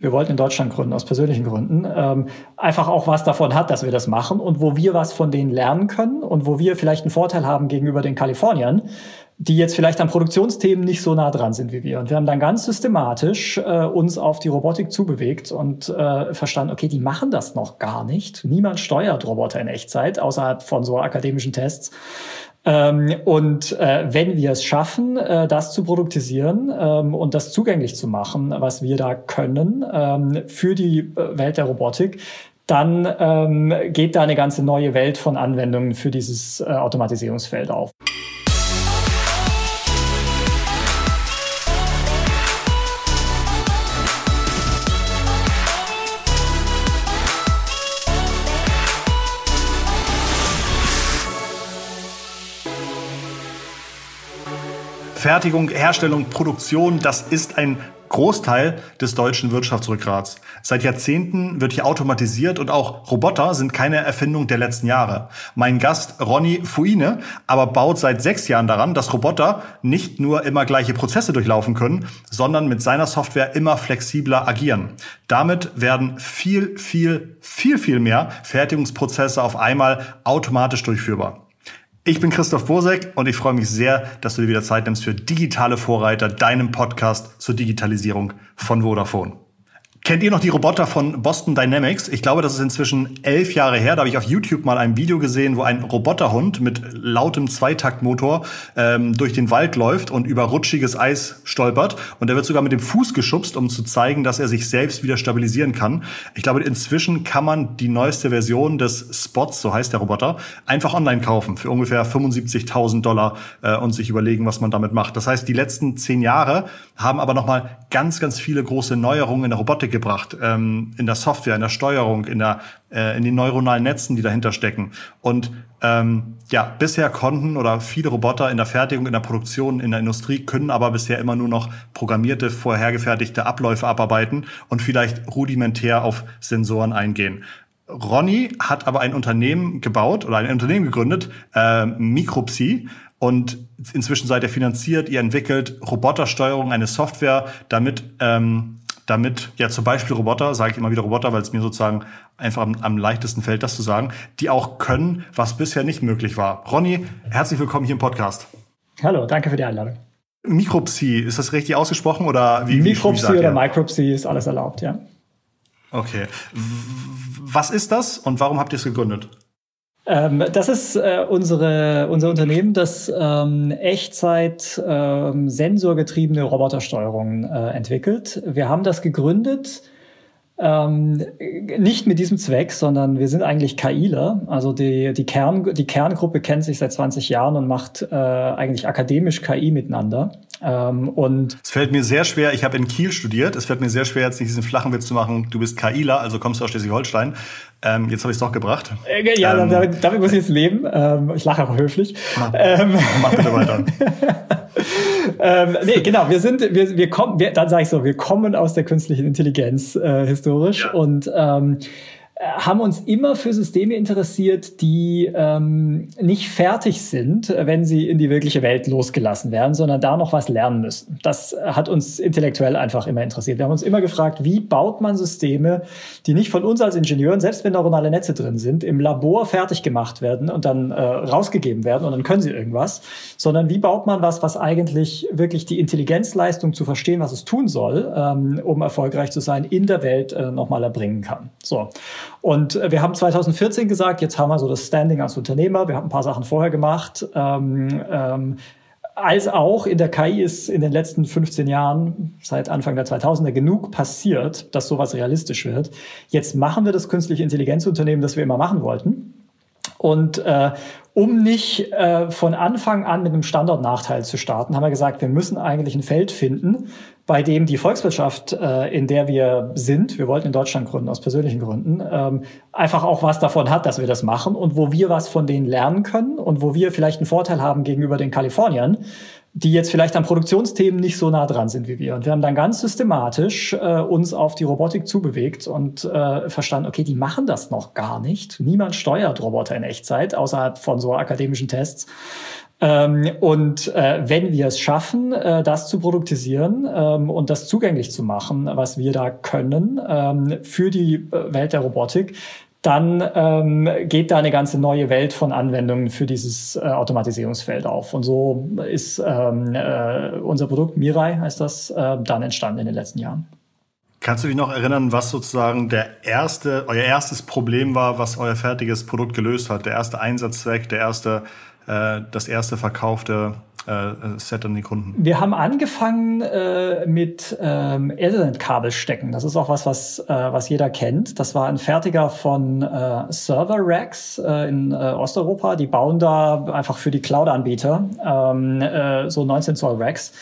wir wollten in Deutschland gründen, aus persönlichen Gründen, ähm, einfach auch was davon hat, dass wir das machen und wo wir was von denen lernen können und wo wir vielleicht einen Vorteil haben gegenüber den Kaliforniern, die jetzt vielleicht an Produktionsthemen nicht so nah dran sind wie wir. Und wir haben dann ganz systematisch äh, uns auf die Robotik zubewegt und äh, verstanden, okay, die machen das noch gar nicht. Niemand steuert Roboter in Echtzeit, außerhalb von so akademischen Tests. Ähm, und äh, wenn wir es schaffen, äh, das zu produktisieren ähm, und das zugänglich zu machen, was wir da können ähm, für die äh, Welt der Robotik, dann geht da eine ganze neue Welt von Anwendungen für dieses Automatisierungsfeld auf. Fertigung, Herstellung, Produktion, das ist ein Großteil des deutschen Wirtschaftsrückgrats. Seit Jahrzehnten wird hier automatisiert und auch Roboter sind keine Erfindung der letzten Jahre. Mein Gast Ronny Fuine aber baut seit sechs Jahren daran, dass Roboter nicht nur immer gleiche Prozesse durchlaufen können, sondern mit seiner Software immer flexibler agieren. Damit werden viel, viel, viel, viel mehr Fertigungsprozesse auf einmal automatisch durchführbar. Ich bin Christoph Bosek und ich freue mich sehr, dass du dir wieder Zeit nimmst für Digitale Vorreiter, deinem Podcast zur Digitalisierung von Vodafone. Kennt ihr noch die Roboter von Boston Dynamics? Ich glaube, das ist inzwischen elf Jahre her. Da habe ich auf YouTube mal ein Video gesehen, wo ein Roboterhund mit lautem Zweitaktmotor ähm, durch den Wald läuft und über rutschiges Eis stolpert. Und er wird sogar mit dem Fuß geschubst, um zu zeigen, dass er sich selbst wieder stabilisieren kann. Ich glaube, inzwischen kann man die neueste Version des Spots, so heißt der Roboter, einfach online kaufen für ungefähr 75.000 Dollar äh, und sich überlegen, was man damit macht. Das heißt, die letzten zehn Jahre haben aber nochmal ganz, ganz viele große Neuerungen in der Robotik gebracht, ähm, in der Software, in der Steuerung, in, der, äh, in den neuronalen Netzen, die dahinter stecken. Und ähm, ja, bisher konnten oder viele Roboter in der Fertigung, in der Produktion, in der Industrie können aber bisher immer nur noch programmierte, vorhergefertigte Abläufe abarbeiten und vielleicht rudimentär auf Sensoren eingehen. Ronny hat aber ein Unternehmen gebaut oder ein Unternehmen gegründet, äh, Micropsy, und inzwischen seid ihr finanziert, ihr entwickelt Robotersteuerung, eine Software, damit ähm, damit ja zum Beispiel Roboter, sage ich immer wieder Roboter, weil es mir sozusagen einfach am, am, leichtesten fällt, das zu sagen, die auch können, was bisher nicht möglich war. Ronny, herzlich willkommen hier im Podcast. Hallo, danke für die Einladung. Micropsy, ist das richtig ausgesprochen oder wie? Micropsy oder Micropsy ist alles erlaubt, ja. Okay. Was ist das und warum habt ihr es gegründet? Ähm, das ist äh, unsere, unser Unternehmen, das ähm, Echtzeit ähm, sensorgetriebene Robotersteuerung äh, entwickelt. Wir haben das gegründet ähm, nicht mit diesem Zweck, sondern wir sind eigentlich KIler. Also die, die, Kern, die Kerngruppe kennt sich seit 20 Jahren und macht äh, eigentlich akademisch KI miteinander. Ähm, und es fällt mir sehr schwer, ich habe in Kiel studiert, es fällt mir sehr schwer, jetzt nicht diesen flachen Witz zu machen, du bist KIler, also kommst du aus Schleswig-Holstein. Ähm, jetzt habe ich es doch gebracht. Äh, ja, ähm, damit, damit, muss ich jetzt leben. Ähm, ich lache auch höflich. Mach, ähm, mach bitte weiter. ähm, nee, genau, wir sind, wir, wir kommen, wir, dann sage ich so, wir kommen aus der künstlichen Intelligenz äh, historisch ja. und ähm, haben uns immer für Systeme interessiert, die ähm, nicht fertig sind, wenn sie in die wirkliche Welt losgelassen werden, sondern da noch was lernen müssen. Das hat uns intellektuell einfach immer interessiert. Wir haben uns immer gefragt, wie baut man Systeme, die nicht von uns als Ingenieuren, selbst wenn neuronale Netze drin sind, im Labor fertig gemacht werden und dann äh, rausgegeben werden und dann können sie irgendwas, sondern wie baut man was, was eigentlich wirklich die Intelligenzleistung zu verstehen, was es tun soll, ähm, um erfolgreich zu sein, in der Welt äh, nochmal erbringen kann. So. Und äh, wir haben 2014 gesagt, jetzt haben wir so das Standing als Unternehmer. Wir haben ein paar Sachen vorher gemacht. Ähm, ähm, als auch in der KI ist in den letzten 15 Jahren, seit Anfang der 2000er, genug passiert, dass sowas realistisch wird. Jetzt machen wir das künstliche Intelligenzunternehmen, das wir immer machen wollten. Und äh, um nicht äh, von Anfang an mit einem Standortnachteil zu starten, haben wir gesagt, wir müssen eigentlich ein Feld finden, bei dem die Volkswirtschaft, äh, in der wir sind, wir wollten in Deutschland gründen, aus persönlichen Gründen, ähm, einfach auch was davon hat, dass wir das machen und wo wir was von denen lernen können und wo wir vielleicht einen Vorteil haben gegenüber den Kaliforniern, die jetzt vielleicht an Produktionsthemen nicht so nah dran sind wie wir. Und wir haben dann ganz systematisch äh, uns auf die Robotik zubewegt und äh, verstanden, okay, die machen das noch gar nicht. Niemand steuert Roboter in Echtzeit, außerhalb von so akademischen Tests. Ähm, und äh, wenn wir es schaffen, äh, das zu produktisieren ähm, und das zugänglich zu machen, was wir da können ähm, für die äh, Welt der Robotik, dann ähm, geht da eine ganze neue Welt von Anwendungen für dieses äh, Automatisierungsfeld auf. Und so ist ähm, äh, unser Produkt Mirai, heißt das, äh, dann entstanden in den letzten Jahren. Kannst du dich noch erinnern, was sozusagen der erste, euer erstes Problem war, was euer fertiges Produkt gelöst hat? Der erste Einsatzzweck, der erste, äh, das erste verkaufte äh, Set an die Kunden? Wir haben angefangen äh, mit ähm, Ethernet-Kabelstecken. Das ist auch was, was, äh, was jeder kennt. Das war ein Fertiger von äh, Server-Racks äh, in äh, Osteuropa. Die bauen da einfach für die Cloud-Anbieter ähm, äh, so 19 Zoll Racks.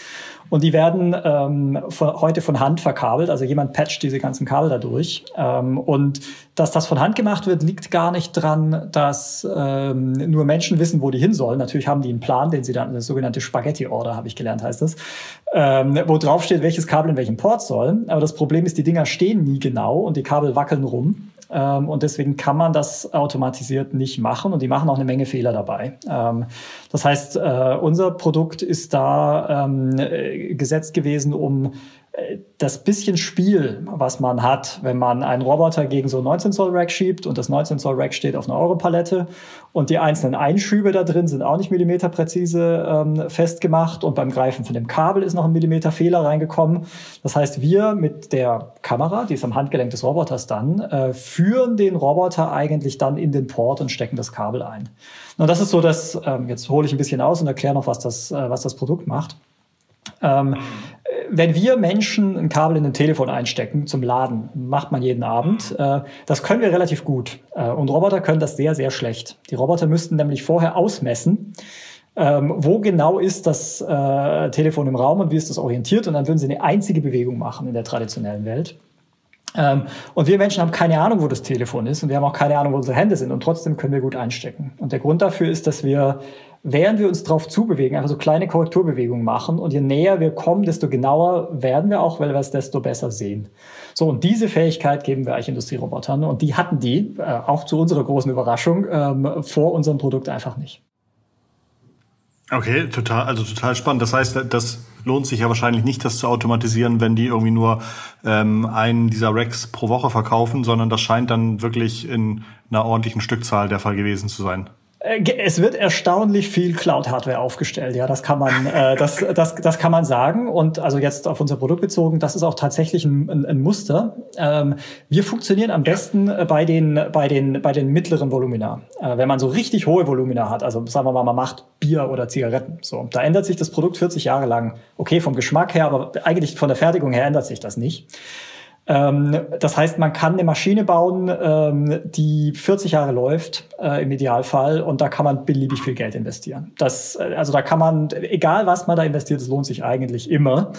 Und die werden ähm, von, heute von Hand verkabelt. Also jemand patcht diese ganzen Kabel dadurch. Ähm, und dass das von Hand gemacht wird, liegt gar nicht dran, dass ähm, nur Menschen wissen, wo die hin sollen. Natürlich haben die einen Plan, den sie dann, das sogenannte Spaghetti-Order, habe ich gelernt, heißt das, ähm, wo drauf steht, welches Kabel in welchem Port soll. Aber das Problem ist, die Dinger stehen nie genau und die Kabel wackeln rum. Ähm, und deswegen kann man das automatisiert nicht machen und die machen auch eine Menge Fehler dabei. Ähm, das heißt, äh, unser Produkt ist da ähm, gesetzt gewesen, um das bisschen Spiel, was man hat, wenn man einen Roboter gegen so 19 Zoll Rack schiebt und das 19 Zoll Rack steht auf einer Europalette und die einzelnen Einschübe da drin sind auch nicht millimeterpräzise ähm, festgemacht und beim Greifen von dem Kabel ist noch ein Millimeter Fehler reingekommen. Das heißt, wir mit der Kamera, die ist am Handgelenk des Roboters dann, äh, führen den Roboter eigentlich dann in den Port und stecken das Kabel ein. Und das ist so, dass ähm, jetzt hole ich ein bisschen aus und erkläre noch, was das, äh, was das Produkt macht. Ähm, wenn wir Menschen ein Kabel in ein Telefon einstecken zum Laden, macht man jeden Abend, äh, das können wir relativ gut. Äh, und Roboter können das sehr, sehr schlecht. Die Roboter müssten nämlich vorher ausmessen, ähm, wo genau ist das äh, Telefon im Raum und wie ist das orientiert. Und dann würden sie eine einzige Bewegung machen in der traditionellen Welt. Ähm, und wir Menschen haben keine Ahnung, wo das Telefon ist und wir haben auch keine Ahnung, wo unsere Hände sind und trotzdem können wir gut einstecken. Und der Grund dafür ist, dass wir während wir uns darauf zubewegen, einfach so kleine Korrekturbewegungen machen. Und je näher wir kommen, desto genauer werden wir auch, weil wir es desto besser sehen. So, und diese Fähigkeit geben wir eigentlich Industrierobotern. Und die hatten die, äh, auch zu unserer großen Überraschung, ähm, vor unserem Produkt einfach nicht. Okay, total, also total spannend. Das heißt, das lohnt sich ja wahrscheinlich nicht, das zu automatisieren, wenn die irgendwie nur ähm, einen dieser Racks pro Woche verkaufen, sondern das scheint dann wirklich in einer ordentlichen Stückzahl der Fall gewesen zu sein. Äh, es wird erstaunlich viel Cloud-Hardware aufgestellt, ja, das kann man, äh, das, das, das kann man sagen. Und also jetzt auf unser Produkt bezogen, das ist auch tatsächlich ein, ein, ein Muster. Ähm, wir funktionieren am besten äh, bei den, bei den, bei den mittleren Volumina. Äh, wenn man so richtig hohe Volumina hat, also sagen wir mal, man macht Bier oder Zigaretten, so, da ändert sich das Produkt 40 Jahre lang. Okay, vom Geschmack her, aber eigentlich von der Fertigung her ändert sich das nicht. Ähm, das heißt, man kann eine Maschine bauen, ähm, die 40 Jahre läuft äh, im Idealfall und da kann man beliebig viel Geld investieren. Das, äh, also da kann man, egal was man da investiert, es lohnt sich eigentlich immer.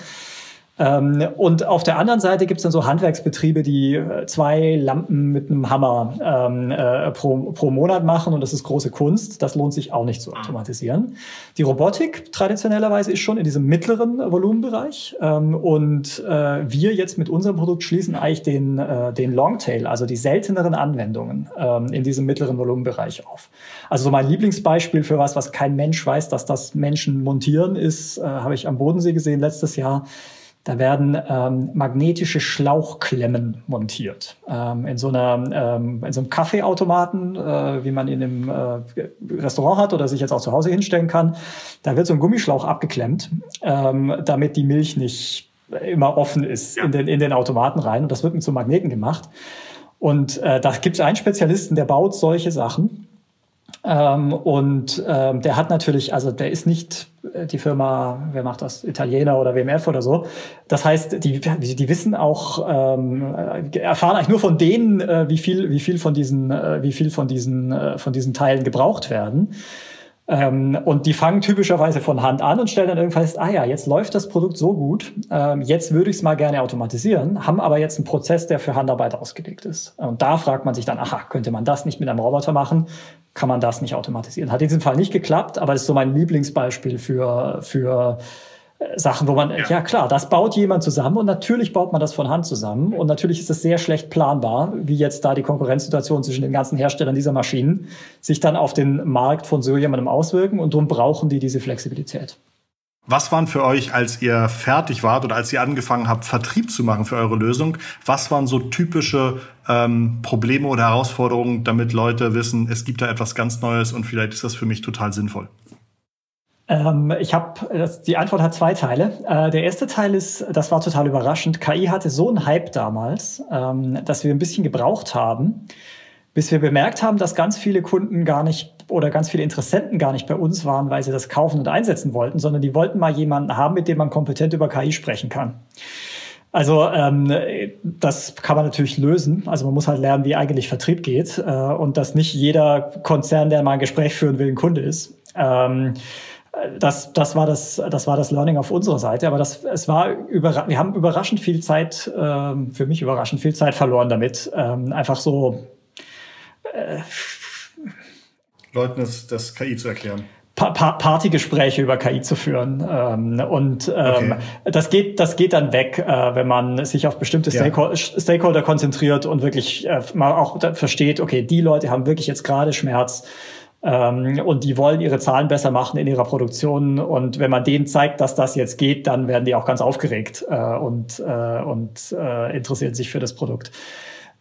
Ähm, und auf der anderen Seite gibt es dann so Handwerksbetriebe, die äh, zwei Lampen mit einem Hammer ähm, äh, pro, pro Monat machen und das ist große Kunst. Das lohnt sich auch nicht zu automatisieren. Die Robotik traditionellerweise ist schon in diesem mittleren Volumenbereich ähm, und äh, wir jetzt mit unserem Produkt schließen eigentlich den, äh, den Longtail, also die selteneren Anwendungen ähm, in diesem mittleren Volumenbereich auf. Also so mein Lieblingsbeispiel für was, was kein Mensch weiß, dass das Menschen montieren, ist, äh, habe ich am Bodensee gesehen letztes Jahr da werden ähm, magnetische Schlauchklemmen montiert. Ähm, in, so einer, ähm, in so einem Kaffeeautomaten, äh, wie man in einem äh, Restaurant hat oder sich jetzt auch zu Hause hinstellen kann. Da wird so ein Gummischlauch abgeklemmt, ähm, damit die Milch nicht immer offen ist in, den, in den Automaten rein. Und das wird mit so Magneten gemacht. Und äh, da gibt es einen Spezialisten, der baut solche Sachen. Ähm, und ähm, der hat natürlich, also der ist nicht äh, die Firma, wer macht das, Italiener oder WMF oder so. Das heißt, die, die wissen auch, ähm, äh, erfahren eigentlich nur von denen, äh, wie viel, wie viel von diesen, äh, wie viel von diesen, äh, von diesen Teilen gebraucht werden. Ähm, und die fangen typischerweise von Hand an und stellen dann irgendwann fest, ah ja, jetzt läuft das Produkt so gut, ähm, jetzt würde ich es mal gerne automatisieren, haben aber jetzt einen Prozess, der für Handarbeit ausgelegt ist. Und da fragt man sich dann, aha, könnte man das nicht mit einem Roboter machen? Kann man das nicht automatisieren? Hat in diesem Fall nicht geklappt, aber das ist so mein Lieblingsbeispiel für, für Sachen, wo man, ja. ja. klar, das baut jemand zusammen und natürlich baut man das von Hand zusammen und natürlich ist es sehr schlecht planbar, wie jetzt da die Konkurrenzsituation zwischen den ganzen Herstellern dieser Maschinen sich dann auf den Markt von so jemandem auswirken und darum brauchen die diese Flexibilität. Was waren für euch, als ihr fertig wart oder als ihr angefangen habt, Vertrieb zu machen für eure Lösung, was waren so typische ähm, Probleme oder Herausforderungen, damit Leute wissen, es gibt da etwas ganz Neues und vielleicht ist das für mich total sinnvoll? Ähm, ich habe, die Antwort hat zwei Teile. Äh, der erste Teil ist, das war total überraschend. KI hatte so einen Hype damals, ähm, dass wir ein bisschen gebraucht haben, bis wir bemerkt haben, dass ganz viele Kunden gar nicht oder ganz viele Interessenten gar nicht bei uns waren, weil sie das kaufen und einsetzen wollten, sondern die wollten mal jemanden haben, mit dem man kompetent über KI sprechen kann. Also ähm, das kann man natürlich lösen. Also man muss halt lernen, wie eigentlich Vertrieb geht äh, und dass nicht jeder Konzern, der mal ein Gespräch führen will, ein Kunde ist. Ähm, das, das, war das, das war das Learning auf unserer Seite, aber das, es war über, wir haben überraschend viel Zeit, ähm, für mich überraschend viel Zeit verloren damit, ähm, einfach so äh, Leuten das, das KI zu erklären. Pa pa Partygespräche über KI zu führen. Ähm, und ähm, okay. das geht, das geht dann weg, äh, wenn man sich auf bestimmte ja. Stakeholder, Stakeholder konzentriert und wirklich äh, mal auch versteht, okay, die Leute haben wirklich jetzt gerade Schmerz ähm, und die wollen ihre Zahlen besser machen in ihrer Produktion. Und wenn man denen zeigt, dass das jetzt geht, dann werden die auch ganz aufgeregt äh, und, äh, und äh, interessieren sich für das Produkt.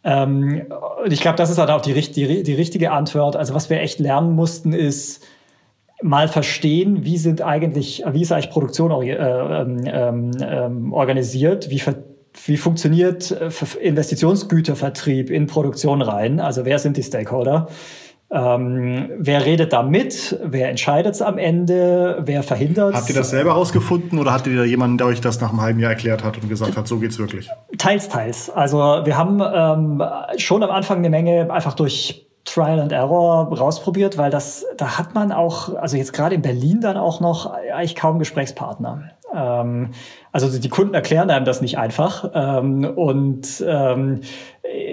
Ähm, und ich glaube, das ist halt auch die, die, die richtige Antwort. Also was wir echt lernen mussten, ist, mal verstehen, wie sind eigentlich, wie ist eigentlich Produktion äh, ähm, ähm, ähm, organisiert, wie, wie funktioniert äh, Investitionsgütervertrieb in Produktion rein, also wer sind die Stakeholder ähm, wer redet da mit? Wer entscheidet es am Ende? Wer verhindert Habt ihr das selber rausgefunden oder hattet ihr da jemanden, der euch das nach einem halben Jahr erklärt hat und gesagt hat, so geht's wirklich? Teils, teils. Also wir haben ähm, schon am Anfang eine Menge einfach durch Trial and Error rausprobiert, weil das, da hat man auch, also jetzt gerade in Berlin dann auch noch eigentlich kaum Gesprächspartner. Ähm, also die Kunden erklären einem das nicht einfach. Ähm, und ähm,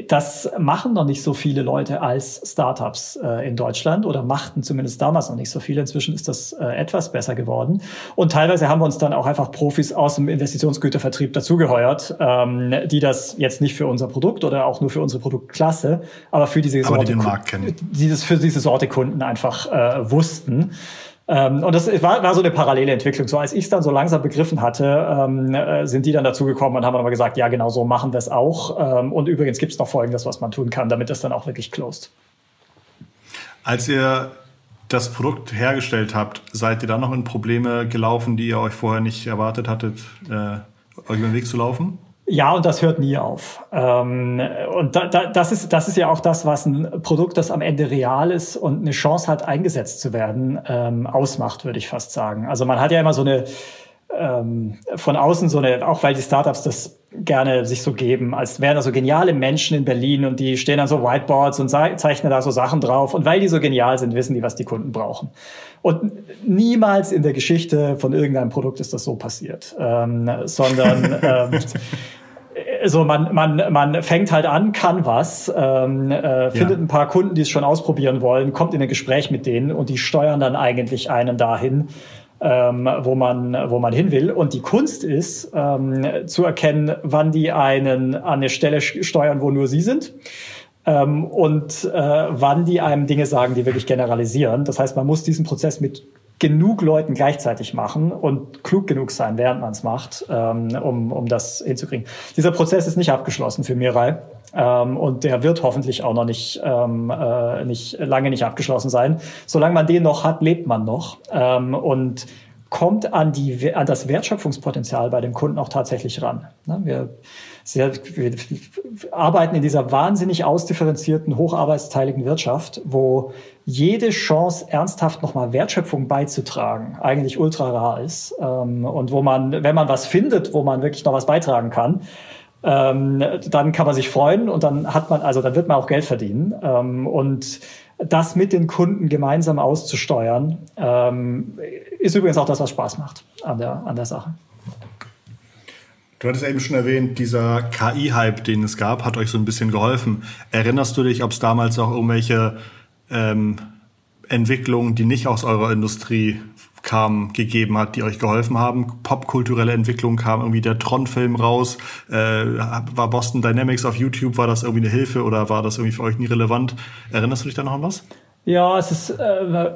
das machen noch nicht so viele Leute als Startups äh, in Deutschland oder machten zumindest damals noch nicht so viele. Inzwischen ist das äh, etwas besser geworden. Und teilweise haben wir uns dann auch einfach Profis aus dem Investitionsgütervertrieb dazugeheuert, ähm, die das jetzt nicht für unser Produkt oder auch nur für unsere Produktklasse, aber für diese aber Sorte, die den Markt kennen. Dieses, für diese Sorte Kunden einfach äh, wussten. Ähm, und das war, war so eine parallele Entwicklung. So als ich es dann so langsam begriffen hatte, ähm, äh, sind die dann dazugekommen und haben aber gesagt, ja, genau so machen wir es auch. Ähm, und übrigens gibt es noch Folgendes, was man tun kann, damit das dann auch wirklich closed. Als ihr das Produkt hergestellt habt, seid ihr dann noch in Probleme gelaufen, die ihr euch vorher nicht erwartet hattet, äh, euch über den Weg zu laufen? Ja, und das hört nie auf. Ähm, und da, da, das, ist, das ist ja auch das, was ein Produkt, das am Ende real ist und eine Chance hat, eingesetzt zu werden, ähm, ausmacht, würde ich fast sagen. Also man hat ja immer so eine ähm, von außen so eine, auch weil die Startups das gerne sich so geben, als wären da so geniale Menschen in Berlin und die stehen an so Whiteboards und zeichnen da so Sachen drauf. Und weil die so genial sind, wissen die, was die Kunden brauchen. Und niemals in der Geschichte von irgendeinem Produkt ist das so passiert, ähm, sondern ähm, so man, man, man fängt halt an, kann was, ähm, äh, findet ja. ein paar Kunden, die es schon ausprobieren wollen, kommt in ein Gespräch mit denen und die steuern dann eigentlich einen dahin, ähm, wo, man, wo man hin will. Und die Kunst ist, ähm, zu erkennen, wann die einen an eine Stelle steuern, wo nur sie sind. Ähm, und äh, wann die einem Dinge sagen, die wirklich generalisieren. Das heißt, man muss diesen Prozess mit genug Leuten gleichzeitig machen und klug genug sein, während man es macht, ähm, um, um das hinzukriegen. Dieser Prozess ist nicht abgeschlossen für Mirai. Ähm, und der wird hoffentlich auch noch nicht, ähm, äh, nicht lange nicht abgeschlossen sein. Solange man den noch hat, lebt man noch ähm, und kommt an, die, an das Wertschöpfungspotenzial bei dem Kunden auch tatsächlich ran. Ne? Wir, sehr, wir arbeiten in dieser wahnsinnig ausdifferenzierten, hocharbeitsteiligen Wirtschaft, wo jede Chance, ernsthaft nochmal Wertschöpfung beizutragen, eigentlich ultra rar ist. Ähm, und wo man, wenn man was findet, wo man wirklich noch was beitragen kann, ähm, dann kann man sich freuen und dann hat man, also dann wird man auch Geld verdienen. Ähm, und das mit den Kunden gemeinsam auszusteuern, ähm, ist übrigens auch das, was Spaß macht an der, an der Sache. Du hattest eben schon erwähnt, dieser KI-Hype, den es gab, hat euch so ein bisschen geholfen. Erinnerst du dich, ob es damals auch irgendwelche ähm, Entwicklungen, die nicht aus eurer Industrie kam, gegeben hat, die euch geholfen haben. Popkulturelle Entwicklung kam irgendwie der Tron-Film raus. Äh, war Boston Dynamics auf YouTube, war das irgendwie eine Hilfe oder war das irgendwie für euch nie relevant? Erinnerst du dich da noch an was? Ja, es ist äh,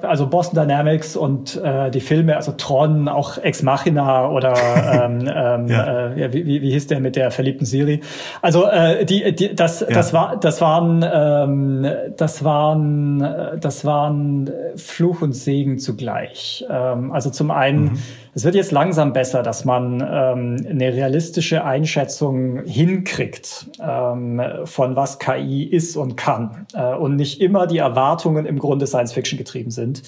also Boston Dynamics und äh, die Filme, also Tron, auch Ex Machina oder ähm, ähm, ja. äh, wie, wie, wie hieß der mit der verliebten Siri? Also äh, die, die das ja. das war das waren ähm, das waren das waren Fluch und Segen zugleich. Ähm, also zum einen mhm es wird jetzt langsam besser, dass man ähm, eine realistische Einschätzung hinkriegt ähm, von was KI ist und kann äh, und nicht immer die Erwartungen im Grunde Science Fiction getrieben sind,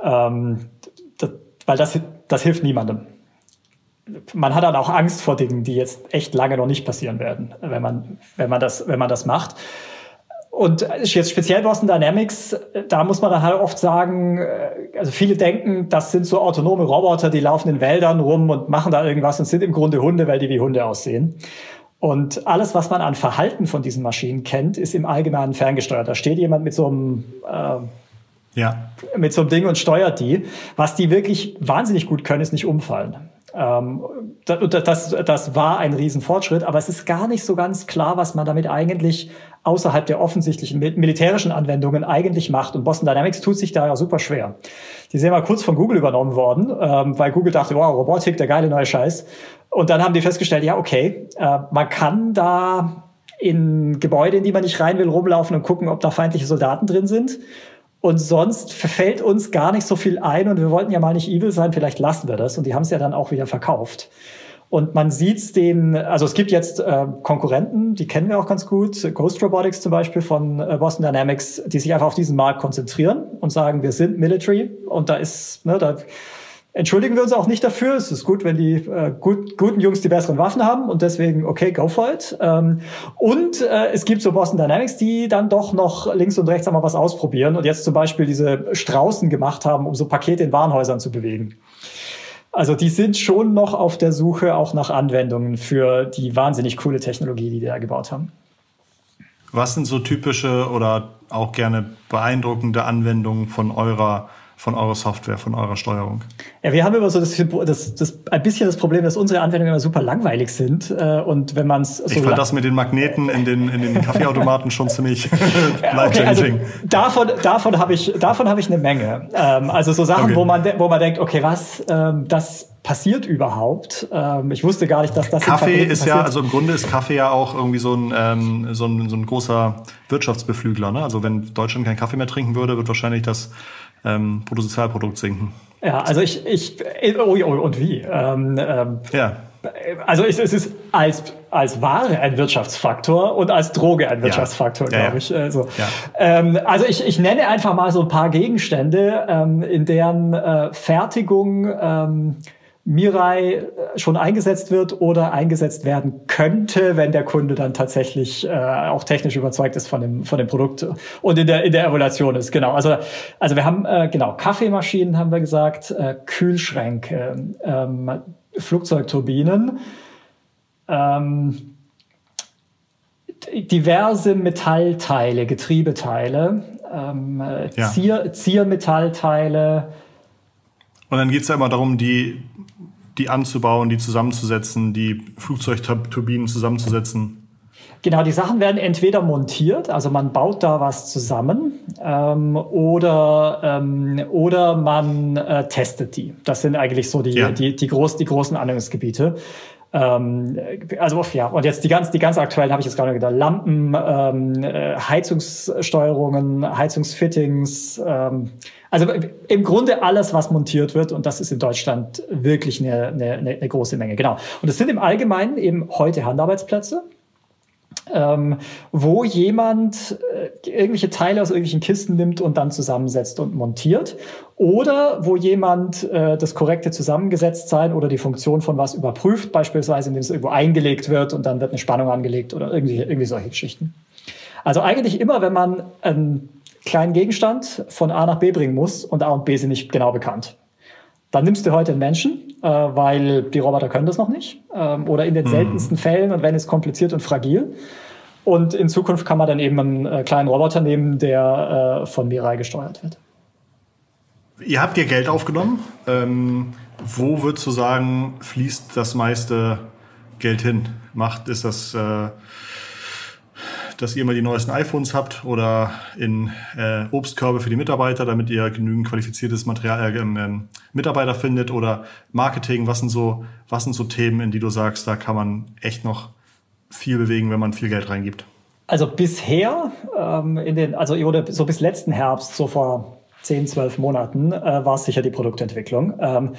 ähm, das, weil das, das hilft niemandem. Man hat dann auch Angst vor Dingen, die jetzt echt lange noch nicht passieren werden, wenn man, wenn man, das, wenn man das macht. Und jetzt speziell Boston Dynamics, da muss man dann halt oft sagen, äh, also viele denken, das sind so autonome Roboter, die laufen in Wäldern rum und machen da irgendwas und sind im Grunde Hunde, weil die wie Hunde aussehen. Und alles, was man an Verhalten von diesen Maschinen kennt, ist im Allgemeinen ferngesteuert. Da steht jemand mit so einem äh, ja. mit so einem Ding und steuert die. Was die wirklich wahnsinnig gut können, ist nicht umfallen. Ähm, das, das war ein Riesenfortschritt, aber es ist gar nicht so ganz klar, was man damit eigentlich außerhalb der offensichtlichen militärischen Anwendungen eigentlich macht. Und Boston Dynamics tut sich da ja super schwer. Die sind mal kurz von Google übernommen worden, ähm, weil Google dachte, wow, Robotik, der geile neue Scheiß. Und dann haben die festgestellt, ja, okay, äh, man kann da in Gebäude, in die man nicht rein will, rumlaufen und gucken, ob da feindliche Soldaten drin sind. Und sonst verfällt uns gar nicht so viel ein und wir wollten ja mal nicht evil sein, vielleicht lassen wir das. Und die haben es ja dann auch wieder verkauft. Und man sieht's den, also es gibt jetzt äh, Konkurrenten, die kennen wir auch ganz gut, Ghost Robotics zum Beispiel von äh, Boston Dynamics, die sich einfach auf diesen Markt konzentrieren und sagen, wir sind Military und da ist, ne, da entschuldigen wir uns auch nicht dafür. Es ist gut, wenn die äh, gut, guten Jungs die besseren Waffen haben und deswegen, okay, go for it. Ähm, und äh, es gibt so Boston Dynamics, die dann doch noch links und rechts einmal was ausprobieren und jetzt zum Beispiel diese Straußen gemacht haben, um so Pakete in Warenhäusern zu bewegen. Also die sind schon noch auf der Suche auch nach Anwendungen für die wahnsinnig coole Technologie, die die da gebaut haben. Was sind so typische oder auch gerne beeindruckende Anwendungen von eurer von eurer Software, von eurer Steuerung? Ja, wir haben immer so das, das, das ein bisschen das Problem, dass unsere Anwendungen immer super langweilig sind. Äh, und wenn man es so Ich fand das mit den Magneten in den, in den Kaffeeautomaten schon ziemlich life-changing. Also davon davon habe ich, davon habe ich eine Menge. Ähm, also so Sachen, okay. wo, man, wo man denkt, okay, was, ähm, das passiert überhaupt? Ähm, ich wusste gar nicht, dass das Kaffee ist passiert. ja, also im Grunde ist Kaffee ja auch irgendwie so ein, ähm, so ein, so ein großer Wirtschaftsbeflügler. Ne? Also wenn Deutschland keinen Kaffee mehr trinken würde, wird wahrscheinlich das ähm, Bruttosozialprodukt sinken. Ja, also ich, ich oh, oh, und wie? Ähm, ähm, ja. Also es, es ist als, als Ware ein Wirtschaftsfaktor und als Droge ein Wirtschaftsfaktor, ja. glaube ich. Also, ja. ähm, also ich, ich nenne einfach mal so ein paar Gegenstände, ähm, in deren äh, Fertigung ähm, Mirai äh, schon eingesetzt wird oder eingesetzt werden könnte, wenn der Kunde dann tatsächlich äh, auch technisch überzeugt ist von dem, von dem Produkt und in der, in der Evaluation ist. Genau. Also, also wir haben, äh, genau, Kaffeemaschinen haben wir gesagt, äh, Kühlschränke, ähm, Flugzeugturbinen, ähm, diverse Metallteile, Getriebeteile, ähm, ja. Zier, Ziermetallteile, und dann geht es ja immer darum, die, die anzubauen, die zusammenzusetzen, die Flugzeugturbinen zusammenzusetzen. Genau, die Sachen werden entweder montiert, also man baut da was zusammen, ähm, oder, ähm, oder man äh, testet die. Das sind eigentlich so die, ja. die, die, groß, die großen Anwendungsgebiete. Ähm, also ja, und jetzt die ganz, die ganz aktuellen habe ich jetzt gerade gedacht. Lampen, ähm, äh, Heizungssteuerungen, Heizungsfittings, ähm, also im Grunde alles, was montiert wird, und das ist in Deutschland wirklich eine, eine, eine große Menge. Genau. Und es sind im Allgemeinen eben heute Handarbeitsplätze. Ähm, wo jemand äh, irgendwelche Teile aus irgendwelchen Kisten nimmt und dann zusammensetzt und montiert. Oder wo jemand äh, das korrekte Zusammengesetztsein oder die Funktion von was überprüft, beispielsweise indem es irgendwo eingelegt wird und dann wird eine Spannung angelegt oder irgendwie, irgendwie solche Geschichten. Also eigentlich immer, wenn man einen kleinen Gegenstand von A nach B bringen muss und A und B sind nicht genau bekannt. Dann nimmst du heute einen Menschen, äh, weil die Roboter können das noch nicht. Ähm, oder in den mhm. seltensten Fällen und wenn es kompliziert und fragil. Und in Zukunft kann man dann eben einen äh, kleinen Roboter nehmen, der äh, von Mirai gesteuert wird. Ihr habt ja Geld aufgenommen. Ähm, wo würdest du sagen, fließt das meiste Geld hin? Macht, ist das, äh, dass ihr immer die neuesten iPhones habt oder in äh, Obstkörbe für die Mitarbeiter, damit ihr genügend qualifiziertes Material, äh, äh, Mitarbeiter findet oder Marketing? Was sind so, was sind so Themen, in die du sagst, da kann man echt noch viel bewegen, wenn man viel Geld reingibt? Also bisher, ähm, in den, also oder so bis letzten Herbst, so vor 10, 12 Monaten, äh, war es sicher die Produktentwicklung. Ähm,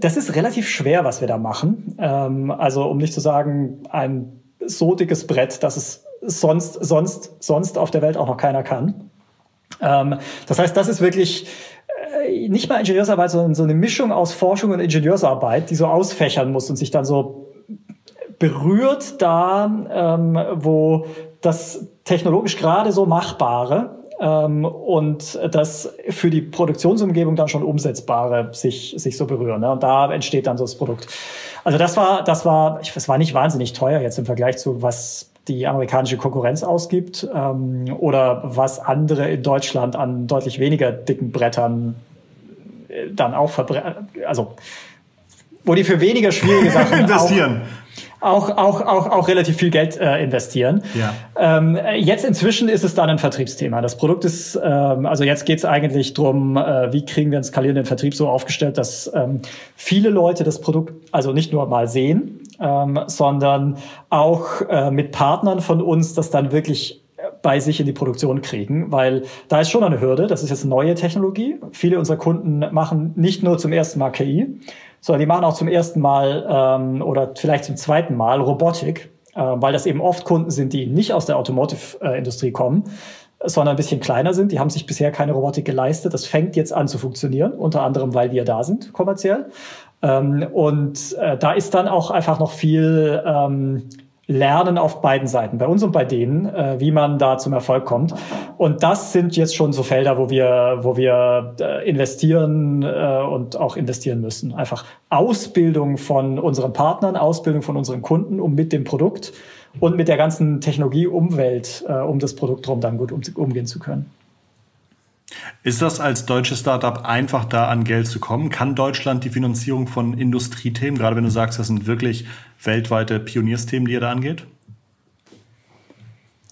das ist relativ schwer, was wir da machen. Ähm, also um nicht zu sagen, ein so dickes Brett, dass es sonst, sonst, sonst auf der Welt auch noch keiner kann. Ähm, das heißt, das ist wirklich äh, nicht mal Ingenieursarbeit, sondern so eine Mischung aus Forschung und Ingenieursarbeit, die so ausfächern muss und sich dann so berührt da, ähm, wo das technologisch gerade so Machbare ähm, und das für die Produktionsumgebung dann schon umsetzbare sich, sich so berühren. Ne? Und da entsteht dann so das Produkt. Also das war, das war, das war nicht wahnsinnig teuer jetzt im Vergleich zu was die amerikanische Konkurrenz ausgibt ähm, oder was andere in Deutschland an deutlich weniger dicken Brettern äh, dann auch verbrennen. Also wo die für weniger schwierige Sachen investieren. Auch, auch, auch, auch, relativ viel Geld äh, investieren. Ja. Ähm, jetzt inzwischen ist es dann ein Vertriebsthema. Das Produkt ist, ähm, also jetzt geht es eigentlich drum, äh, wie kriegen wir einen skalierenden Vertrieb so aufgestellt, dass ähm, viele Leute das Produkt also nicht nur mal sehen, ähm, sondern auch äh, mit Partnern von uns das dann wirklich bei sich in die Produktion kriegen, weil da ist schon eine Hürde. Das ist jetzt neue Technologie. Viele unserer Kunden machen nicht nur zum ersten Mal KI, sondern die machen auch zum ersten Mal ähm, oder vielleicht zum zweiten Mal Robotik, äh, weil das eben oft Kunden sind, die nicht aus der Automotive-Industrie kommen, sondern ein bisschen kleiner sind. Die haben sich bisher keine Robotik geleistet. Das fängt jetzt an zu funktionieren, unter anderem, weil wir da sind, kommerziell. Ähm, und äh, da ist dann auch einfach noch viel ähm, lernen auf beiden Seiten, bei uns und bei denen, äh, wie man da zum Erfolg kommt. Und das sind jetzt schon so Felder, wo wir, wo wir äh, investieren äh, und auch investieren müssen. Einfach Ausbildung von unseren Partnern, Ausbildung von unseren Kunden, um mit dem Produkt und mit der ganzen Technologieumwelt äh, um das Produkt drum dann gut um, umgehen zu können. Ist das als deutsches Startup einfach da an Geld zu kommen? Kann Deutschland die Finanzierung von Industriethemen, gerade wenn du sagst, das sind wirklich weltweite Pioniersthemen, die ihr da angeht?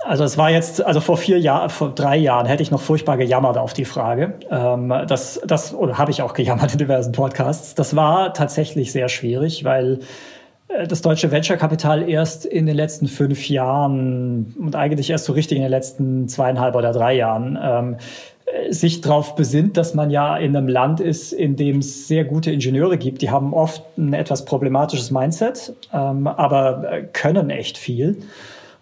Also es war jetzt, also vor vier Jahren, vor drei Jahren hätte ich noch furchtbar gejammert auf die Frage. Ähm, das, das, oder habe ich auch gejammert in diversen Podcasts. Das war tatsächlich sehr schwierig, weil äh, das deutsche Venture-Kapital erst in den letzten fünf Jahren und eigentlich erst so richtig in den letzten zweieinhalb oder drei Jahren ähm, sich darauf besinnt, dass man ja in einem Land ist, in dem es sehr gute Ingenieure gibt. Die haben oft ein etwas problematisches Mindset, ähm, aber äh, können echt viel.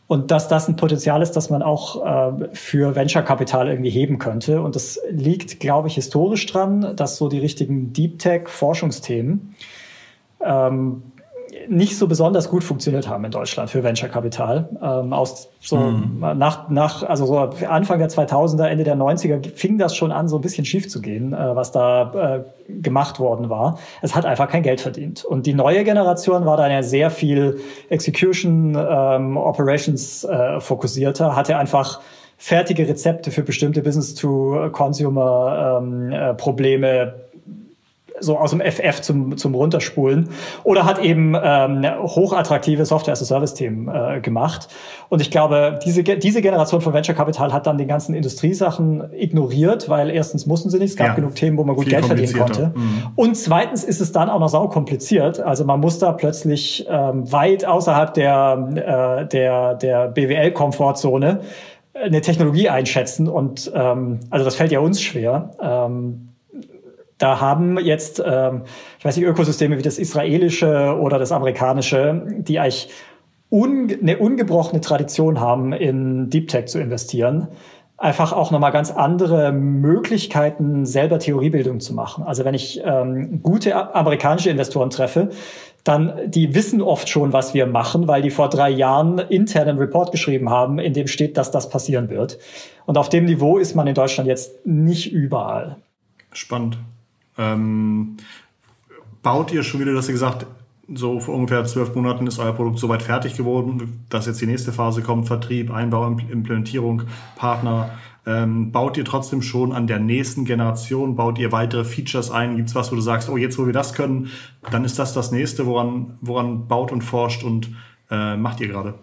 Und dass das ein Potenzial ist, das man auch äh, für Venture-Kapital irgendwie heben könnte. Und das liegt, glaube ich, historisch dran, dass so die richtigen Deep Tech-Forschungsthemen ähm, nicht so besonders gut funktioniert haben in Deutschland für Venture Capital. Ähm, aus so mhm. nach, nach, also so Anfang der 2000er, Ende der 90er fing das schon an, so ein bisschen schief zu gehen, äh, was da äh, gemacht worden war. Es hat einfach kein Geld verdient. Und die neue Generation war dann ja sehr viel Execution, ähm, Operations äh, fokussierter, hatte einfach fertige Rezepte für bestimmte Business-to-Consumer-Probleme ähm, äh, so aus dem FF zum, zum Runterspulen oder hat eben ähm, hochattraktive Software-as-a-Service-Themen äh, gemacht. Und ich glaube, diese, diese Generation von Venture Capital hat dann die ganzen Industriesachen ignoriert, weil erstens mussten sie nicht, es gab ja, genug Themen, wo man gut Geld verdienen konnte. Mhm. Und zweitens ist es dann auch noch sau kompliziert. Also man muss da plötzlich ähm, weit außerhalb der, äh, der, der BWL-Komfortzone eine Technologie einschätzen und ähm, also das fällt ja uns schwer. Ähm, da haben jetzt, ähm, ich weiß nicht, Ökosysteme wie das israelische oder das amerikanische, die eigentlich un eine ungebrochene Tradition haben, in Deep Tech zu investieren, einfach auch nochmal ganz andere Möglichkeiten, selber Theoriebildung zu machen. Also wenn ich ähm, gute amerikanische Investoren treffe, dann die wissen oft schon, was wir machen, weil die vor drei Jahren intern einen Report geschrieben haben, in dem steht, dass das passieren wird. Und auf dem Niveau ist man in Deutschland jetzt nicht überall. Spannend. Ähm, baut ihr schon wieder, hast ja gesagt, so vor ungefähr zwölf Monaten ist euer Produkt soweit fertig geworden, dass jetzt die nächste Phase kommt, Vertrieb, Einbau, Implementierung, Partner. Ähm, baut ihr trotzdem schon an der nächsten Generation, baut ihr weitere Features ein? Gibt es was, wo du sagst, oh, jetzt wo wir das können, dann ist das das nächste, woran, woran baut und forscht und äh, macht ihr gerade?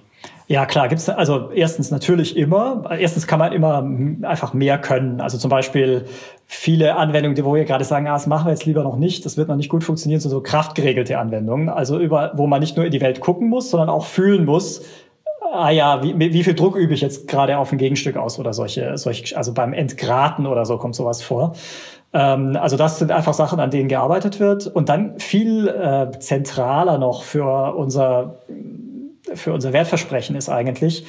Ja, klar, gibt's also erstens natürlich immer. Erstens kann man immer einfach mehr können. Also zum Beispiel viele Anwendungen, wo wir gerade sagen, ah, das machen wir jetzt lieber noch nicht, das wird noch nicht gut funktionieren, sind so kraftgeregelte Anwendungen. Also über, wo man nicht nur in die Welt gucken muss, sondern auch fühlen muss, ah ja, wie, wie viel Druck übe ich jetzt gerade auf ein Gegenstück aus oder solche, solche, also beim Entgraten oder so kommt sowas vor. Ähm, also das sind einfach Sachen, an denen gearbeitet wird. Und dann viel äh, zentraler noch für unser für unser Wertversprechen ist eigentlich,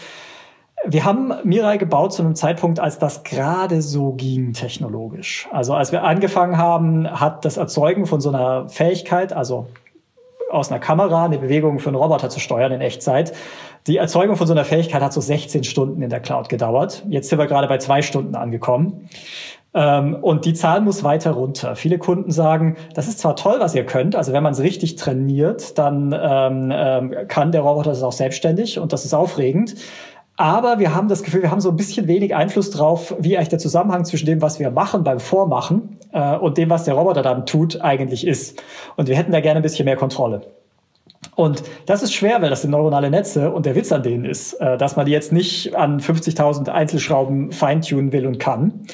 wir haben Mirai gebaut zu einem Zeitpunkt, als das gerade so ging technologisch. Also als wir angefangen haben, hat das Erzeugen von so einer Fähigkeit, also aus einer Kamera eine Bewegung für einen Roboter zu steuern in Echtzeit. Die Erzeugung von so einer Fähigkeit hat so 16 Stunden in der Cloud gedauert. Jetzt sind wir gerade bei zwei Stunden angekommen. Ähm, und die Zahl muss weiter runter. Viele Kunden sagen, das ist zwar toll, was ihr könnt, also wenn man es richtig trainiert, dann ähm, ähm, kann der Roboter das auch selbstständig und das ist aufregend. Aber wir haben das Gefühl, wir haben so ein bisschen wenig Einfluss drauf, wie eigentlich der Zusammenhang zwischen dem, was wir machen beim Vormachen äh, und dem, was der Roboter dann tut, eigentlich ist. Und wir hätten da gerne ein bisschen mehr Kontrolle. Und das ist schwer, weil das sind neuronale Netze und der Witz an denen ist, äh, dass man die jetzt nicht an 50.000 Einzelschrauben feintunen will und kann.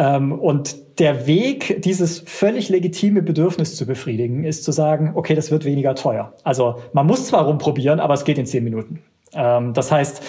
Ähm, und der Weg, dieses völlig legitime Bedürfnis zu befriedigen, ist zu sagen, okay, das wird weniger teuer. Also man muss zwar rumprobieren, aber es geht in zehn Minuten. Ähm, das heißt,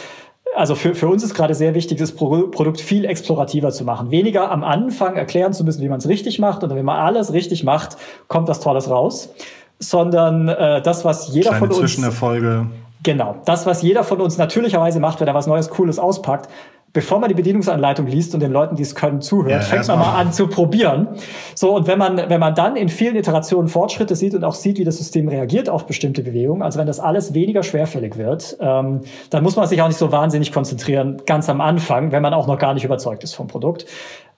also für, für uns ist gerade sehr wichtig, das Pro Produkt viel explorativer zu machen. Weniger am Anfang erklären zu müssen, wie man es richtig macht. Und wenn man alles richtig macht, kommt was Tolles raus. Sondern äh, das, was jeder Kleine von uns. Zwischenerfolge. Genau. Das, was jeder von uns natürlicherweise macht, wenn er was Neues, Cooles auspackt, bevor man die Bedienungsanleitung liest und den Leuten, die es können, zuhört, ja, fängt man mal an zu probieren. So, und wenn man, wenn man dann in vielen Iterationen Fortschritte sieht und auch sieht, wie das System reagiert auf bestimmte Bewegungen, also wenn das alles weniger schwerfällig wird, ähm, dann muss man sich auch nicht so wahnsinnig konzentrieren, ganz am Anfang, wenn man auch noch gar nicht überzeugt ist vom Produkt.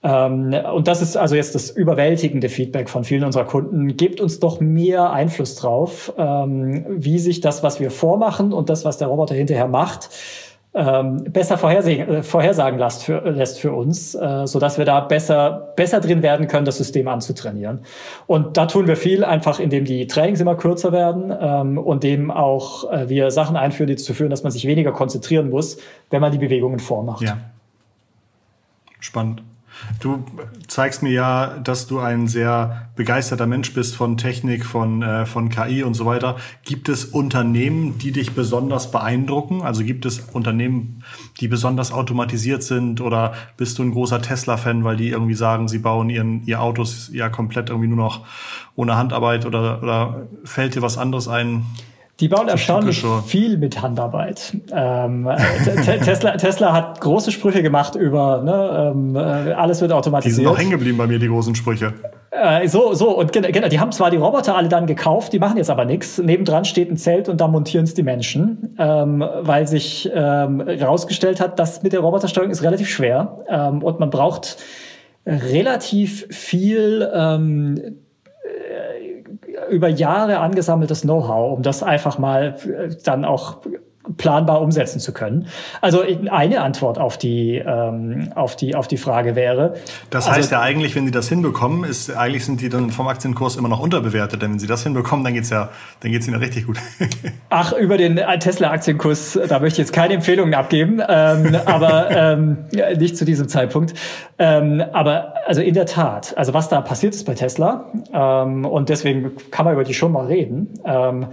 Ähm, und das ist also jetzt das überwältigende Feedback von vielen unserer Kunden. Gebt uns doch mehr Einfluss drauf, ähm, wie sich das, was wir vormachen und das, was der Roboter hinterher macht, ähm, besser vorhersagen, äh, vorhersagen lässt für, lässt für uns, äh, so dass wir da besser, besser drin werden können, das System anzutrainieren. Und da tun wir viel, einfach indem die Trainings immer kürzer werden ähm, und dem auch äh, wir Sachen einführen, die dazu führen, dass man sich weniger konzentrieren muss, wenn man die Bewegungen vormacht. Ja. Spannend. Du zeigst mir ja, dass du ein sehr begeisterter Mensch bist von Technik, von, äh, von KI und so weiter. Gibt es Unternehmen, die dich besonders beeindrucken? Also gibt es Unternehmen, die besonders automatisiert sind? Oder bist du ein großer Tesla-Fan, weil die irgendwie sagen, sie bauen ihren, ihr Autos ja komplett irgendwie nur noch ohne Handarbeit? Oder, oder fällt dir was anderes ein? Die bauen erstaunlich viel mit Handarbeit. Ähm, Tesla, Tesla hat große Sprüche gemacht über ne, ähm, äh, alles wird automatisiert. Die sind noch hängen geblieben bei mir, die großen Sprüche. Äh, so, so, und genau, die haben zwar die Roboter alle dann gekauft, die machen jetzt aber nichts. Nebendran steht ein Zelt und da montieren es die Menschen, ähm, weil sich ähm, herausgestellt hat, dass mit der Robotersteuerung ist relativ schwer ähm, und man braucht relativ viel ähm, über Jahre angesammeltes Know-how, um das einfach mal äh, dann auch planbar umsetzen zu können. Also eine Antwort auf die ähm, auf die auf die Frage wäre. Das heißt also, ja eigentlich, wenn sie das hinbekommen, ist eigentlich sind die dann vom Aktienkurs immer noch unterbewertet, denn wenn sie das hinbekommen, dann geht's ja dann geht's ihnen richtig gut. Ach über den Tesla Aktienkurs, da möchte ich jetzt keine Empfehlungen abgeben, ähm, aber ähm, nicht zu diesem Zeitpunkt. Ähm, aber also in der Tat, also was da passiert ist bei Tesla ähm, und deswegen kann man über die schon mal reden. Ähm,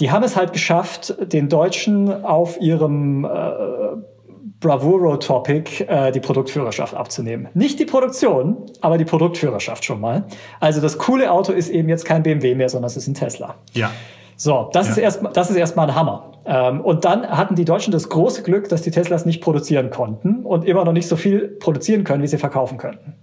die haben es halt geschafft, den Deutschen auf ihrem äh, Bravuro-Topic äh, die Produktführerschaft abzunehmen. Nicht die Produktion, aber die Produktführerschaft schon mal. Also das coole Auto ist eben jetzt kein BMW mehr, sondern es ist ein Tesla. Ja. So, das ja. ist erstmal, das ist erstmal ein Hammer. Ähm, und dann hatten die Deutschen das große Glück, dass die Teslas nicht produzieren konnten und immer noch nicht so viel produzieren können, wie sie verkaufen könnten.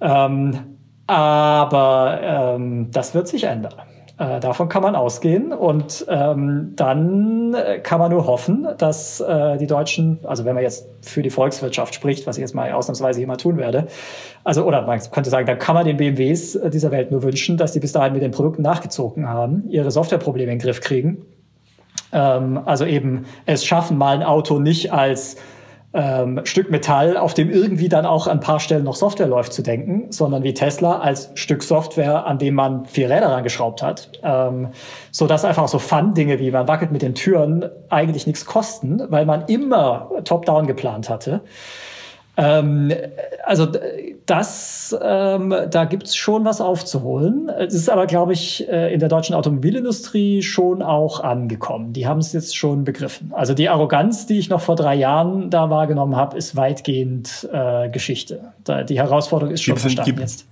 Ähm, aber ähm, das wird sich ändern. Äh, davon kann man ausgehen. Und ähm, dann äh, kann man nur hoffen, dass äh, die Deutschen, also wenn man jetzt für die Volkswirtschaft spricht, was ich jetzt mal ausnahmsweise hier mal tun werde, also oder man könnte sagen, dann kann man den BMWs äh, dieser Welt nur wünschen, dass die bis dahin mit den Produkten nachgezogen haben, ihre Softwareprobleme in den Griff kriegen. Ähm, also eben es schaffen, mal ein Auto nicht als ähm, Stück Metall, auf dem irgendwie dann auch an ein paar Stellen noch Software läuft, zu denken, sondern wie Tesla als Stück Software, an dem man vier Räder rangeschraubt hat. Ähm, so dass einfach so Fun-Dinge wie man wackelt mit den Türen eigentlich nichts kosten, weil man immer top-down geplant hatte. Ähm, also das, ähm, da gibt's schon was aufzuholen. Es ist aber, glaube ich, äh, in der deutschen Automobilindustrie schon auch angekommen. Die haben es jetzt schon begriffen. Also die Arroganz, die ich noch vor drei Jahren da wahrgenommen habe, ist weitgehend äh, Geschichte. Da, die Herausforderung ist schon verstanden gibt, jetzt.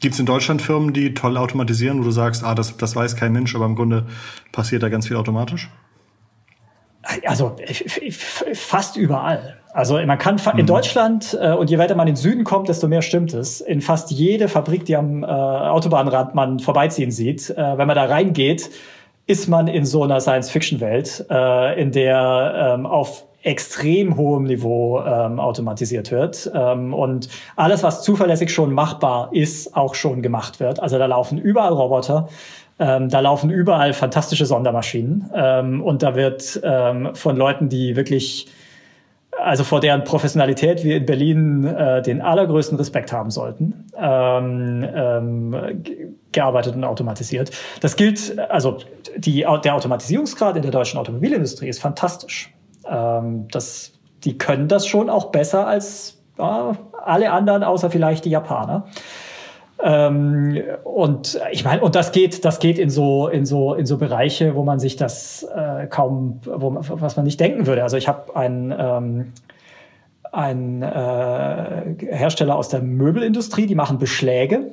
Gibt es in Deutschland Firmen, die toll automatisieren, wo du sagst, ah, das, das weiß kein Mensch, aber im Grunde passiert da ganz viel automatisch? Also fast überall. Also man kann in mhm. Deutschland äh, und je weiter man in den Süden kommt, desto mehr stimmt es. In fast jede Fabrik, die am äh, Autobahnrand man vorbeiziehen sieht, äh, wenn man da reingeht, ist man in so einer Science-Fiction-Welt, äh, in der ähm, auf extrem hohem Niveau ähm, automatisiert wird ähm, und alles, was zuverlässig schon machbar ist, auch schon gemacht wird. Also da laufen überall Roboter. Ähm, da laufen überall fantastische Sondermaschinen ähm, und da wird ähm, von Leuten, die wirklich also vor deren Professionalität wir in Berlin äh, den allergrößten Respekt haben sollten, ähm, ähm, gearbeitet und automatisiert. Das gilt, also die, der Automatisierungsgrad in der deutschen Automobilindustrie ist fantastisch. Ähm, das, die können das schon auch besser als äh, alle anderen, außer vielleicht die Japaner. Ähm, und ich meine, und das geht, das geht in so in so in so Bereiche, wo man sich das äh, kaum, wo man, was man nicht denken würde. Also ich habe einen ähm, ein äh, Hersteller aus der Möbelindustrie, die machen Beschläge.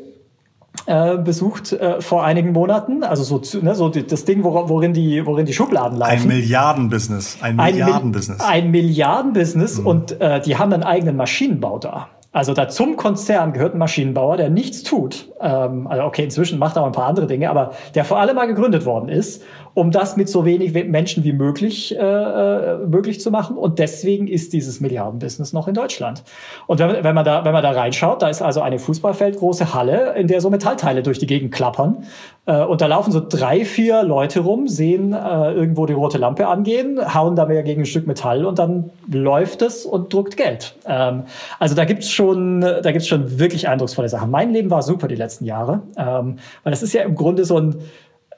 Äh, besucht äh, vor einigen Monaten, also so, ne, so das Ding, worin die, worin die Schubladen laufen. Ein Milliardenbusiness, ein Milliardenbusiness. Ein, Milliardenbusiness mhm. und äh, die haben einen eigenen Maschinenbau da. Also da zum Konzern gehört ein Maschinenbauer, der nichts tut. Ähm, also okay, inzwischen macht er auch ein paar andere Dinge, aber der vor allem mal gegründet worden ist, um das mit so wenig Menschen wie möglich äh, äh, möglich zu machen. Und deswegen ist dieses Milliardenbusiness noch in Deutschland. Und wenn, wenn man da wenn man da reinschaut, da ist also eine Fußballfeldgroße Halle, in der so Metallteile durch die Gegend klappern. Äh, und da laufen so drei, vier Leute rum, sehen äh, irgendwo die rote Lampe angehen, hauen da mehr gegen ein Stück Metall und dann läuft es und druckt Geld. Ähm, also da gibt's schon, da gibt's schon wirklich eindrucksvolle Sachen. Mein Leben war super die letzten Jahre, ähm, weil das ist ja im Grunde so ein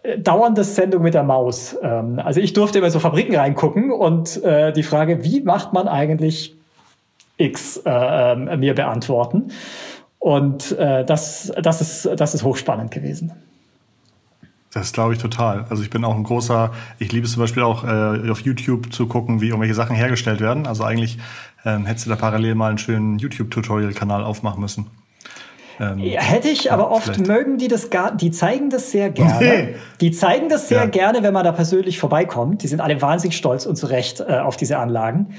äh, dauerndes Sendung mit der Maus. Ähm, also ich durfte immer so Fabriken reingucken und äh, die Frage, wie macht man eigentlich X, äh, äh, mir beantworten. Und äh, das, das, ist, das ist hochspannend gewesen. Das glaube ich total. Also ich bin auch ein großer, ich liebe es zum Beispiel auch äh, auf YouTube zu gucken, wie irgendwelche Sachen hergestellt werden. Also eigentlich ähm, hättest du da parallel mal einen schönen YouTube-Tutorial-Kanal aufmachen müssen. Ähm, ja, hätte ich, aber oft vielleicht. mögen die das gar, die zeigen das sehr gerne. Die zeigen das sehr ja. gerne, wenn man da persönlich vorbeikommt. Die sind alle wahnsinnig stolz und zu Recht äh, auf diese Anlagen.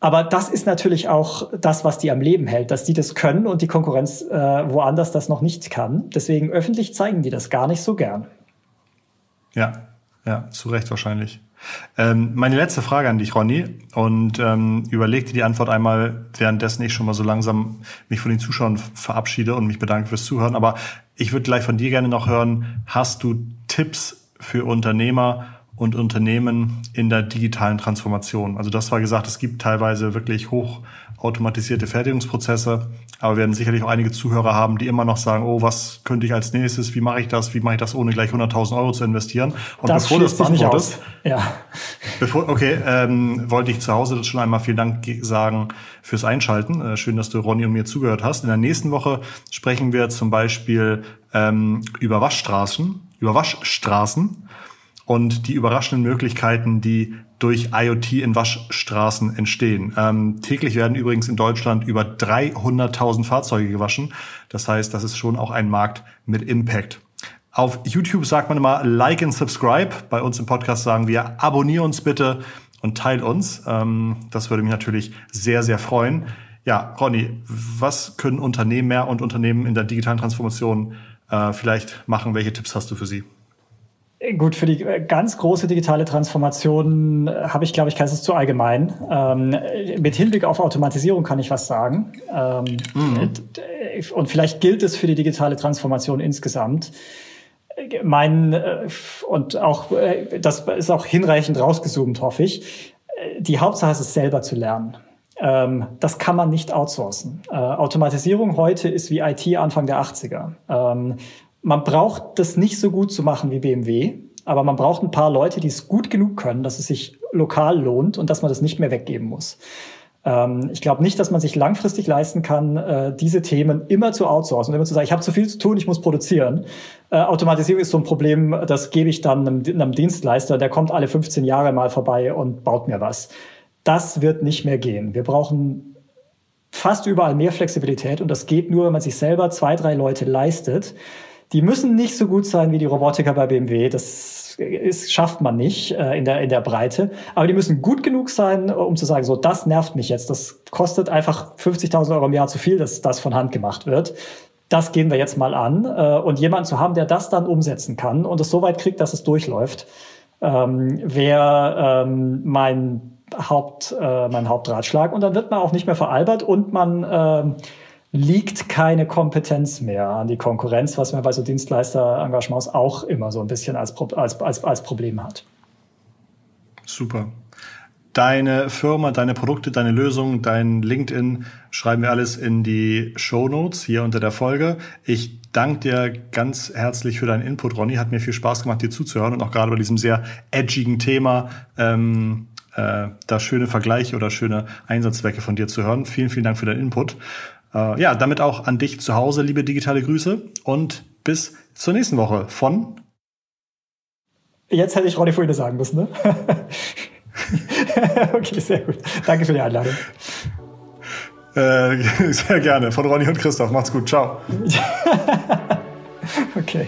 Aber das ist natürlich auch das, was die am Leben hält, dass die das können und die Konkurrenz äh, woanders das noch nicht kann. Deswegen öffentlich zeigen die das gar nicht so gern. Ja, ja, zu Recht wahrscheinlich. Ähm, meine letzte Frage an dich, Ronny, und ähm, überleg dir die Antwort einmal, währenddessen ich schon mal so langsam mich von den Zuschauern verabschiede und mich bedanke fürs Zuhören. Aber ich würde gleich von dir gerne noch hören, hast du Tipps für Unternehmer und Unternehmen in der digitalen Transformation? Also das war gesagt, es gibt teilweise wirklich hoch automatisierte Fertigungsprozesse. Aber wir werden sicherlich auch einige Zuhörer haben, die immer noch sagen, oh, was könnte ich als nächstes? Wie mache ich das? Wie mache ich das, ohne gleich 100.000 Euro zu investieren? Und das bevor du das beantwortest, ja. bevor, okay, ähm, wollte ich zu Hause schon einmal vielen Dank sagen fürs Einschalten. Äh, schön, dass du Ronny und mir zugehört hast. In der nächsten Woche sprechen wir zum Beispiel ähm, über Waschstraßen, über Waschstraßen und die überraschenden Möglichkeiten, die durch IoT in Waschstraßen entstehen. Ähm, täglich werden übrigens in Deutschland über 300.000 Fahrzeuge gewaschen. Das heißt, das ist schon auch ein Markt mit Impact. Auf YouTube sagt man immer Like and Subscribe. Bei uns im Podcast sagen wir Abonnier uns bitte und teil uns. Ähm, das würde mich natürlich sehr, sehr freuen. Ja, Ronny, was können Unternehmen mehr und Unternehmen in der digitalen Transformation äh, vielleicht machen? Welche Tipps hast du für sie? Gut, für die äh, ganz große digitale Transformation äh, habe ich, glaube ich, es ist zu allgemein. Ähm, mit Hinblick auf Automatisierung kann ich was sagen. Ähm, mhm. Und vielleicht gilt es für die digitale Transformation insgesamt. Mein, äh, und auch, das ist auch hinreichend rausgezoomt, hoffe ich. Die Hauptsache ist es selber zu lernen. Ähm, das kann man nicht outsourcen. Äh, Automatisierung heute ist wie IT Anfang der 80er. Ähm, man braucht das nicht so gut zu machen wie BMW, aber man braucht ein paar Leute, die es gut genug können, dass es sich lokal lohnt und dass man das nicht mehr weggeben muss. Ähm, ich glaube nicht, dass man sich langfristig leisten kann, äh, diese Themen immer zu outsourcen und immer zu sagen, ich habe zu viel zu tun, ich muss produzieren. Äh, Automatisierung ist so ein Problem, das gebe ich dann einem, einem Dienstleister, der kommt alle 15 Jahre mal vorbei und baut mir was. Das wird nicht mehr gehen. Wir brauchen fast überall mehr Flexibilität und das geht nur, wenn man sich selber zwei, drei Leute leistet, die müssen nicht so gut sein wie die Robotiker bei BMW. Das ist, schafft man nicht äh, in, der, in der Breite. Aber die müssen gut genug sein, um zu sagen, so, das nervt mich jetzt. Das kostet einfach 50.000 Euro im Jahr zu viel, dass das von Hand gemacht wird. Das gehen wir jetzt mal an. Äh, und jemanden zu haben, der das dann umsetzen kann und es so weit kriegt, dass es durchläuft, ähm, wäre ähm, mein Haupt, äh, mein Hauptratschlag. Und dann wird man auch nicht mehr veralbert und man äh, liegt keine Kompetenz mehr an die Konkurrenz, was man bei so Dienstleister-Engagements auch immer so ein bisschen als, als, als, als Problem hat. Super. Deine Firma, deine Produkte, deine Lösung, dein LinkedIn schreiben wir alles in die Show Notes hier unter der Folge. Ich danke dir ganz herzlich für deinen Input, Ronny. Hat mir viel Spaß gemacht, dir zuzuhören und auch gerade bei diesem sehr edgigen Thema ähm, äh, da schöne Vergleiche oder schöne Einsatzzwecke von dir zu hören. Vielen, vielen Dank für deinen Input. Äh, ja, damit auch an dich zu Hause, liebe digitale Grüße und bis zur nächsten Woche von. Jetzt hätte ich Ronny Fuine sagen müssen, ne? okay, sehr gut. Danke für die Einladung. Äh, sehr gerne. Von Ronny und Christoph. Macht's gut. Ciao. okay.